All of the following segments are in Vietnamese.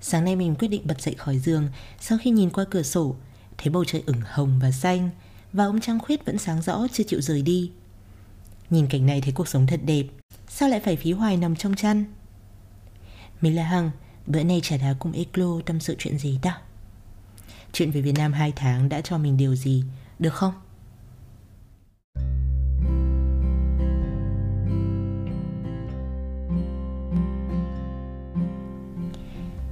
Sáng nay mình quyết định bật dậy khỏi giường sau khi nhìn qua cửa sổ, thấy bầu trời ửng hồng và xanh và ông trăng khuyết vẫn sáng rõ chưa chịu rời đi. Nhìn cảnh này thấy cuộc sống thật đẹp, sao lại phải phí hoài nằm trong chăn? Mình là Hằng, bữa nay trà đá cùng Eclo tâm sự chuyện gì ta? Chuyện về Việt Nam 2 tháng đã cho mình điều gì, được không?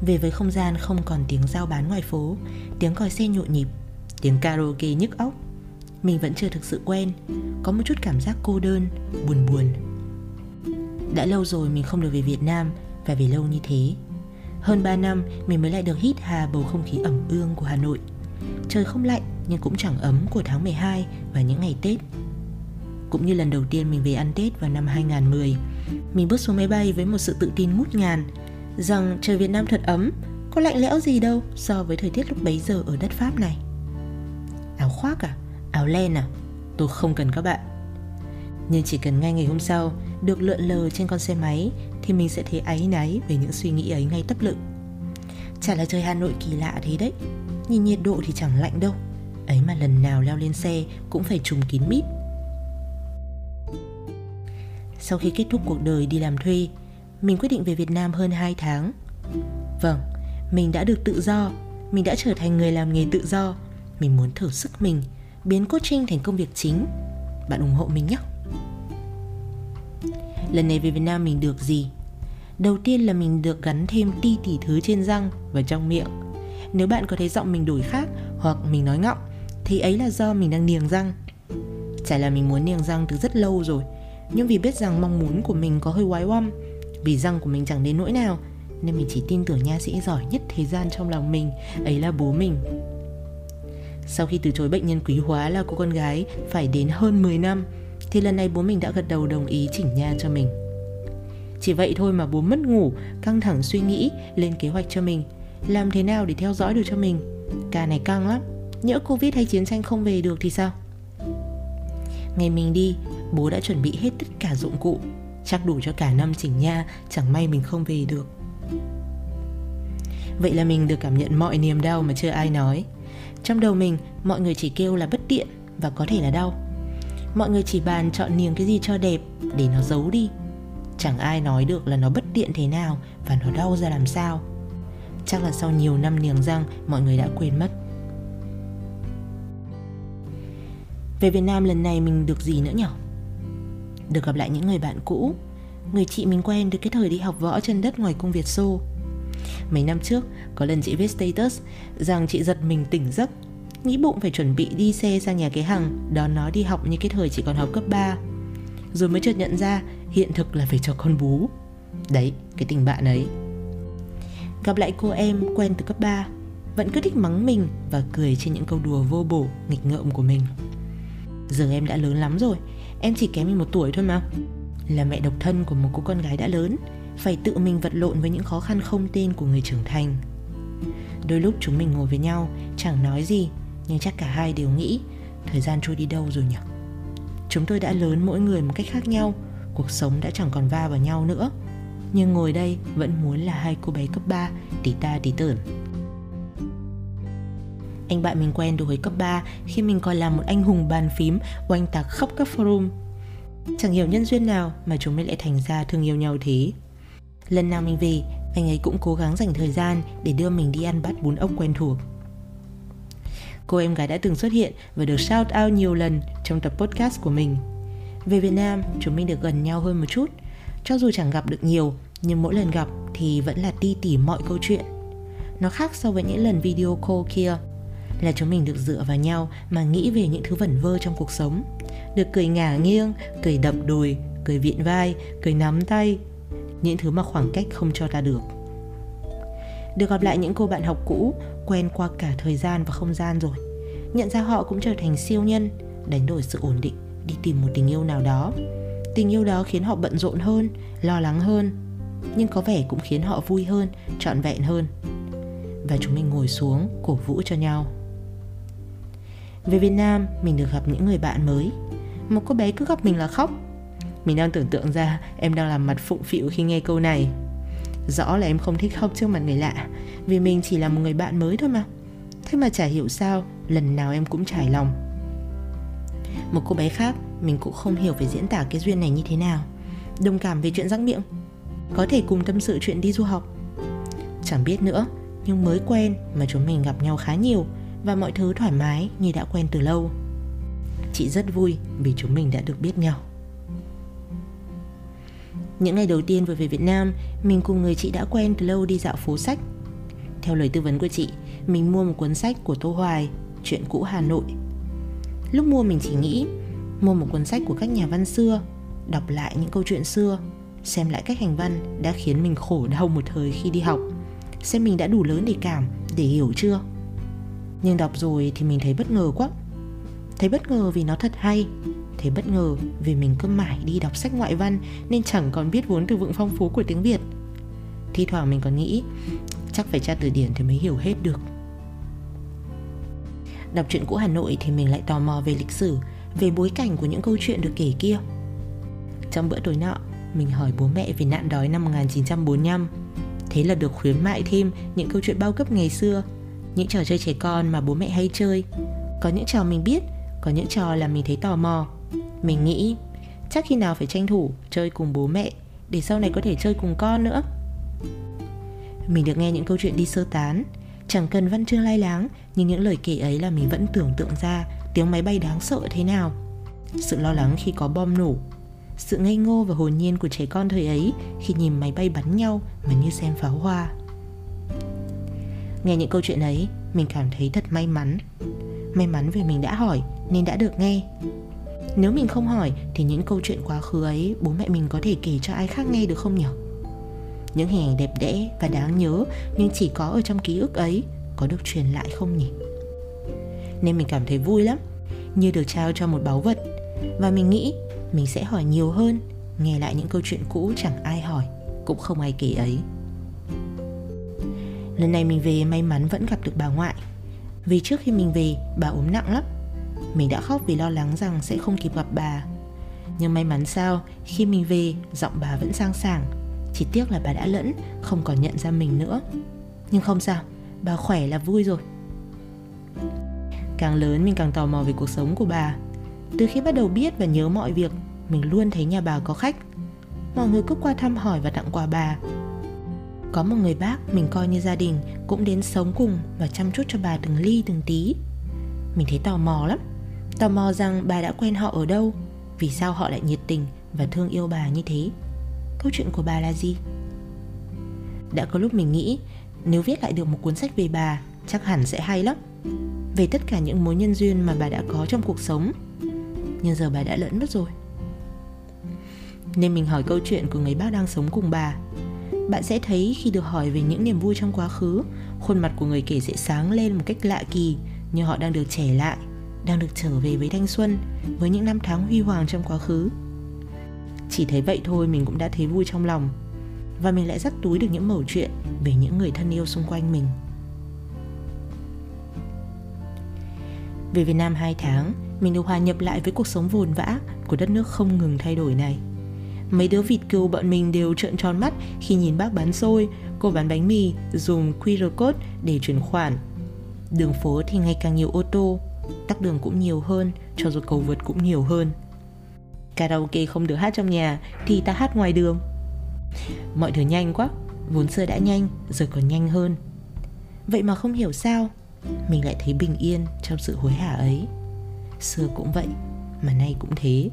Về với không gian không còn tiếng giao bán ngoài phố Tiếng còi xe nhộn nhịp Tiếng karaoke nhức óc Mình vẫn chưa thực sự quen Có một chút cảm giác cô đơn, buồn buồn. Đã lâu rồi mình không được về Việt Nam Và về lâu như thế. Hơn 3 năm mình mới lại được hít hà bầu không khí ẩm ương của Hà Nội. Trời không lạnh nhưng cũng chẳng ấm của tháng 12 và những ngày Tết. Cũng như lần đầu tiên mình về ăn Tết vào năm 2010 Mình bước xuống máy bay với một sự tự tin ngút ngàn rằng trời Việt Nam thật ấm, có lạnh lẽo gì đâu so với thời tiết lúc bấy giờ ở đất Pháp này. Áo khoác à? Áo len à? Tôi không cần các bạn. Nhưng chỉ cần ngay ngày hôm sau được lượn lờ trên con xe máy thì mình sẽ thấy áy náy về những suy nghĩ ấy ngay tấp lự. Chả là trời Hà Nội kỳ lạ thế đấy. Nhìn nhiệt độ thì chẳng lạnh đâu. Ấy mà lần nào leo lên xe cũng phải trùm kín mít. Sau khi kết thúc cuộc đời đi làm thuê, mình quyết định về Việt Nam hơn 2 tháng. Vâng, mình đã được tự do, mình đã trở thành người làm nghề tự do. Mình muốn thử sức mình, biến coaching thành công việc chính. Bạn ủng hộ mình nhé. Lần này về Việt Nam mình được gì? Đầu tiên là mình được gắn thêm ti tỉ thứ trên răng và trong miệng. Nếu bạn có thấy giọng mình đổi khác hoặc mình nói ngọng thì ấy là do mình đang niềng răng. Chả là mình muốn niềng răng từ rất lâu rồi, nhưng vì biết rằng mong muốn của mình có hơi quái oăm vì răng của mình chẳng đến nỗi nào, Nên mình chỉ tin tưởng nha sĩ giỏi nhất thế gian trong lòng mình, Ấy là bố mình. Sau khi từ chối bệnh nhân quý hóa là cô con gái Phải đến hơn 10 năm, Thì lần này bố mình đã gật đầu đồng ý chỉnh nha cho mình. Chỉ vậy thôi mà bố mất ngủ, Căng thẳng suy nghĩ, Lên kế hoạch cho mình. Làm thế nào để theo dõi được cho mình? Ca này căng lắm, Nhỡ Covid hay chiến tranh không về được thì sao? Ngày mình đi, Bố đã chuẩn bị hết tất cả dụng cụ chắc đủ cho cả năm chỉnh nha, chẳng may mình không về được. Vậy là mình được cảm nhận mọi niềm đau mà chưa ai nói. Trong đầu mình, mọi người chỉ kêu là bất tiện và có thể là đau. Mọi người chỉ bàn chọn niềng cái gì cho đẹp để nó giấu đi. Chẳng ai nói được là nó bất tiện thế nào và nó đau ra làm sao. Chắc là sau nhiều năm niềng răng, mọi người đã quên mất. Về việt nam lần này mình được gì nữa nhỉ được gặp lại những người bạn cũ. Người chị mình quen từ cái thời đi học võ chân đất ngoài cung Việt Xô. Mấy năm trước, có lần chị viết status rằng chị giật mình tỉnh giấc, nghĩ bụng phải chuẩn bị đi xe sang nhà cái hằng, đón nó đi học như cái thời chị còn học cấp 3 rồi mới chợt nhận ra hiện thực là phải cho con bú. Đấy, cái tình bạn ấy. Gặp lại cô em quen từ cấp 3 vẫn cứ thích mắng mình và cười trên những câu đùa vô bổ, nghịch ngợm của mình. Giờ em đã lớn lắm rồi Em chỉ kém mình một tuổi thôi mà. Là mẹ độc thân của một cô con gái đã lớn, Phải tự mình vật lộn với những khó khăn không tên của người trưởng thành. Đôi lúc chúng mình ngồi với nhau, Chẳng nói gì, Nhưng chắc cả hai đều nghĩ, Thời gian trôi đi đâu rồi nhỉ? Chúng tôi đã lớn mỗi người một cách khác nhau, Cuộc sống đã chẳng còn va vào nhau nữa. Nhưng ngồi đây vẫn muốn là hai cô bé cấp 3 Tí ta tí tởn anh bạn mình quen từ hồi cấp 3 khi mình còn là một anh hùng bàn phím oanh tạc khắp các forum. Chẳng hiểu nhân duyên nào mà chúng mình lại thành ra thương yêu nhau thế. Lần nào mình về, anh ấy cũng cố gắng dành thời gian để đưa mình đi ăn bát bún ốc quen thuộc. Cô em gái đã từng xuất hiện và được shout out nhiều lần trong tập podcast của mình. Về Việt Nam, chúng mình được gần nhau hơn một chút. Cho dù chẳng gặp được nhiều, nhưng mỗi lần gặp thì vẫn là ti tỉ mọi câu chuyện. Nó khác so với những lần video call kia là chúng mình được dựa vào nhau mà nghĩ về những thứ vẩn vơ trong cuộc sống. Được cười ngả nghiêng, cười đập đùi, cười viện vai, cười nắm tay, những thứ mà khoảng cách không cho ta được. Được gặp lại những cô bạn học cũ, quen qua cả thời gian và không gian rồi. Nhận ra họ cũng trở thành siêu nhân, đánh đổi sự ổn định, đi tìm một tình yêu nào đó. Tình yêu đó khiến họ bận rộn hơn, lo lắng hơn, nhưng có vẻ cũng khiến họ vui hơn, trọn vẹn hơn. Và chúng mình ngồi xuống, cổ vũ cho nhau về Việt Nam, mình được gặp những người bạn mới. Một cô bé cứ gặp mình là khóc. Mình đang tưởng tượng ra em đang làm mặt phụng phịu khi nghe câu này. Rõ là em không thích khóc trước mặt người lạ Vì mình chỉ là một người bạn mới thôi mà Thế mà chả hiểu sao Lần nào em cũng trải lòng Một cô bé khác Mình cũng không hiểu phải diễn tả cái duyên này như thế nào Đồng cảm về chuyện răng miệng Có thể cùng tâm sự chuyện đi du học Chẳng biết nữa Nhưng mới quen mà chúng mình gặp nhau khá nhiều và mọi thứ thoải mái như đã quen từ lâu Chị rất vui vì chúng mình đã được biết nhau những ngày đầu tiên vừa về Việt Nam, mình cùng người chị đã quen từ lâu đi dạo phố sách. Theo lời tư vấn của chị, mình mua một cuốn sách của Tô Hoài, Chuyện cũ Hà Nội. Lúc mua mình chỉ nghĩ, mua một cuốn sách của các nhà văn xưa, đọc lại những câu chuyện xưa, xem lại cách hành văn đã khiến mình khổ đau một thời khi đi học. Xem mình đã đủ lớn để cảm, để hiểu chưa? Nhưng đọc rồi thì mình thấy bất ngờ quá. Thấy bất ngờ vì nó thật hay, Thấy bất ngờ vì mình cứ mãi đi đọc sách ngoại văn nên chẳng còn biết vốn từ vựng phong phú của tiếng Việt. Thi thoảng mình còn nghĩ chắc phải tra từ điển thì mới hiểu hết được. Đọc truyện cũ Hà Nội thì mình lại tò mò về lịch sử, về bối cảnh của những câu chuyện được kể kia. Trong bữa tối nọ, mình hỏi bố mẹ về nạn đói năm 1945. Thế là được khuyến mại thêm những câu chuyện bao cấp ngày xưa, những trò chơi trẻ con mà bố mẹ hay chơi. Có những trò mình biết, có những trò là mình thấy tò mò, mình nghĩ chắc khi nào phải tranh thủ chơi cùng bố mẹ để sau này có thể chơi cùng con nữa. Mình được nghe những câu chuyện đi sơ tán, chẳng cần văn chương lai láng, nhưng những lời kể ấy là mình vẫn tưởng tượng ra tiếng máy bay đáng sợ thế nào. Sự lo lắng khi có bom nổ, sự ngây ngô và hồn nhiên của trẻ con thời ấy khi nhìn máy bay bắn nhau mà như xem pháo hoa. Nghe những câu chuyện ấy, mình cảm thấy thật may mắn. May mắn vì mình đã hỏi nên đã được nghe nếu mình không hỏi thì những câu chuyện quá khứ ấy bố mẹ mình có thể kể cho ai khác nghe được không nhỉ? Những hình ảnh đẹp đẽ và đáng nhớ nhưng chỉ có ở trong ký ức ấy có được truyền lại không nhỉ? Nên mình cảm thấy vui lắm, như được trao cho một báu vật và mình nghĩ mình sẽ hỏi nhiều hơn, nghe lại những câu chuyện cũ chẳng ai hỏi, cũng không ai kể ấy. Lần này mình về may mắn vẫn gặp được bà ngoại. Vì trước khi mình về, bà ốm nặng lắm. Mình đã khóc vì lo lắng rằng sẽ không kịp gặp bà. Nhưng may mắn sao, Khi mình về, giọng bà vẫn sang sảng. Chỉ tiếc là bà đã lẫn, Không còn nhận ra mình nữa. Nhưng không sao, Bà khỏe là vui rồi. Càng lớn mình càng tò mò về cuộc sống của bà. Từ khi bắt đầu biết và nhớ mọi việc, Mình luôn thấy nhà bà có khách. Mọi người cứ qua thăm hỏi và tặng quà bà. Có một người bác mình coi như gia đình Cũng đến sống cùng và chăm chút cho bà từng ly từng tí. Mình thấy tò mò lắm. Tò mò rằng bà đã quen họ ở đâu, Vì sao họ lại nhiệt tình và thương yêu bà như thế. Câu chuyện của bà là gì? Đã có lúc mình nghĩ, Nếu viết lại được một cuốn sách về bà, Chắc hẳn sẽ hay lắm. Về tất cả những mối nhân duyên mà bà đã có trong cuộc sống, Nhưng giờ bà đã lẫn mất rồi. Nên mình hỏi câu chuyện của người bác đang sống cùng bà. Bạn sẽ thấy khi được hỏi về những niềm vui trong quá khứ, Khuôn mặt của người kể sẽ sáng lên một cách lạ kỳ, Như họ đang được trẻ lại, đang được trở về với thanh xuân, với những năm tháng huy hoàng trong quá khứ. Chỉ thấy vậy thôi mình cũng đã thấy vui trong lòng, và mình lại dắt túi được những mẩu chuyện về những người thân yêu xung quanh mình. Về Việt Nam 2 tháng, mình được hòa nhập lại với cuộc sống vồn vã của đất nước không ngừng thay đổi này mấy đứa vịt cừu bọn mình đều trợn tròn mắt khi nhìn bác bán xôi. Cô bán bánh mì, dùng QR code để chuyển khoản. Đường phố thì ngày càng nhiều ô tô, tắc đường cũng nhiều hơn, cho dù cầu vượt cũng nhiều hơn. Karaoke không được hát trong nhà thì ta hát ngoài đường. Mọi thứ nhanh quá, vốn xưa đã nhanh, giờ còn nhanh hơn. Vậy mà không hiểu sao, mình lại thấy bình yên trong sự hối hả ấy. Xưa cũng vậy, mà nay cũng thế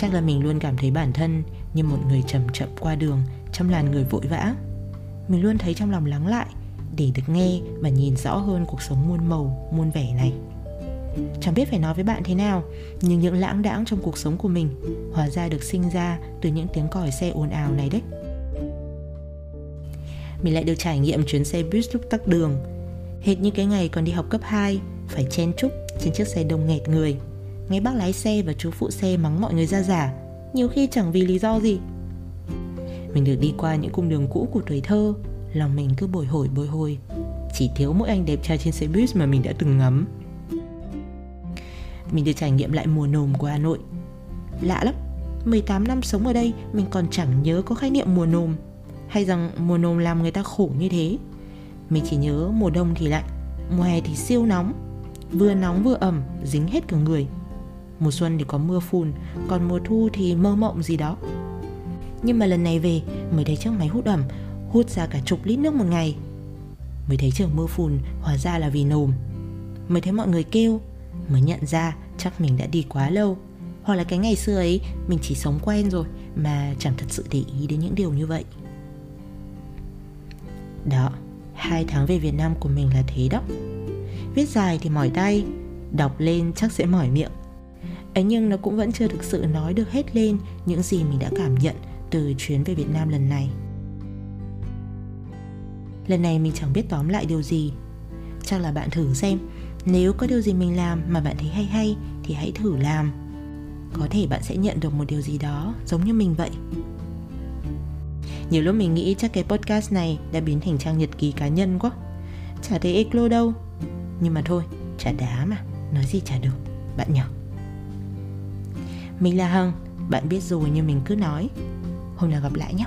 chắc là mình luôn cảm thấy bản thân như một người chậm chậm qua đường trong làn người vội vã mình luôn thấy trong lòng lắng lại để được nghe và nhìn rõ hơn cuộc sống muôn màu, muôn vẻ này. Chẳng biết phải nói với bạn thế nào, nhưng những lãng đãng trong cuộc sống của mình hóa ra được sinh ra từ những tiếng còi xe ồn ào này đấy. Mình lại được trải nghiệm chuyến xe buýt lúc tắc đường. Hệt như cái ngày còn đi học cấp 2, phải chen chúc trên chiếc xe đông nghẹt người. Nghe bác lái xe và chú phụ xe mắng mọi người ra giả, nhiều khi chẳng vì lý do gì. Mình được đi qua những cung đường cũ của tuổi thơ, lòng mình cứ bồi hồi bồi hồi. Chỉ thiếu mỗi anh đẹp trai trên xe buýt mà mình đã từng ngắm. Mình được trải nghiệm lại mùa nồm của hà nội. Lạ lắm 18 năm sống ở đây mình còn chẳng nhớ có khái niệm mùa nồm. Hay rằng mùa nồm làm người ta khổ như thế. Mình chỉ nhớ mùa đông thì lạnh Mùa hè thì siêu nóng. Vừa nóng vừa ẩm, dính hết cả người. Mùa xuân thì có mưa phùn, Còn mùa thu thì mơ mộng gì đó. Nhưng mà lần này về, Mới thấy chiếc máy hút ẩm, Hút ra cả chục lít nước một ngày. Mới thấy trời mưa phùn, Hóa ra là vì nồm. Mới thấy mọi người kêu, Mới nhận ra chắc mình đã đi quá lâu. Hoặc là cái ngày xưa ấy, Mình chỉ sống quen rồi, Mà chẳng thật sự để ý đến những điều như vậy. Đó, Hai tháng về Việt Nam của mình là thế đó. Viết dài thì mỏi tay, Đọc lên chắc sẽ mỏi miệng ấy nhưng nó cũng vẫn chưa thực sự nói được hết lên những gì mình đã cảm nhận từ chuyến về Việt Nam lần này. Lần này mình chẳng biết tóm lại điều gì. Chắc là bạn thử xem, nếu có điều gì mình làm mà bạn thấy hay hay thì hãy thử làm. Có thể bạn sẽ nhận được một điều gì đó giống như mình vậy. Nhiều lúc mình nghĩ chắc cái podcast này đã biến thành trang nhật ký cá nhân quá. Chả thấy eclo đâu. Nhưng mà thôi, chả đá mà, nói gì chả được, bạn nhỏ. Mình là Hằng, bạn biết rồi nhưng mình cứ nói. Hôm nào gặp lại nhé.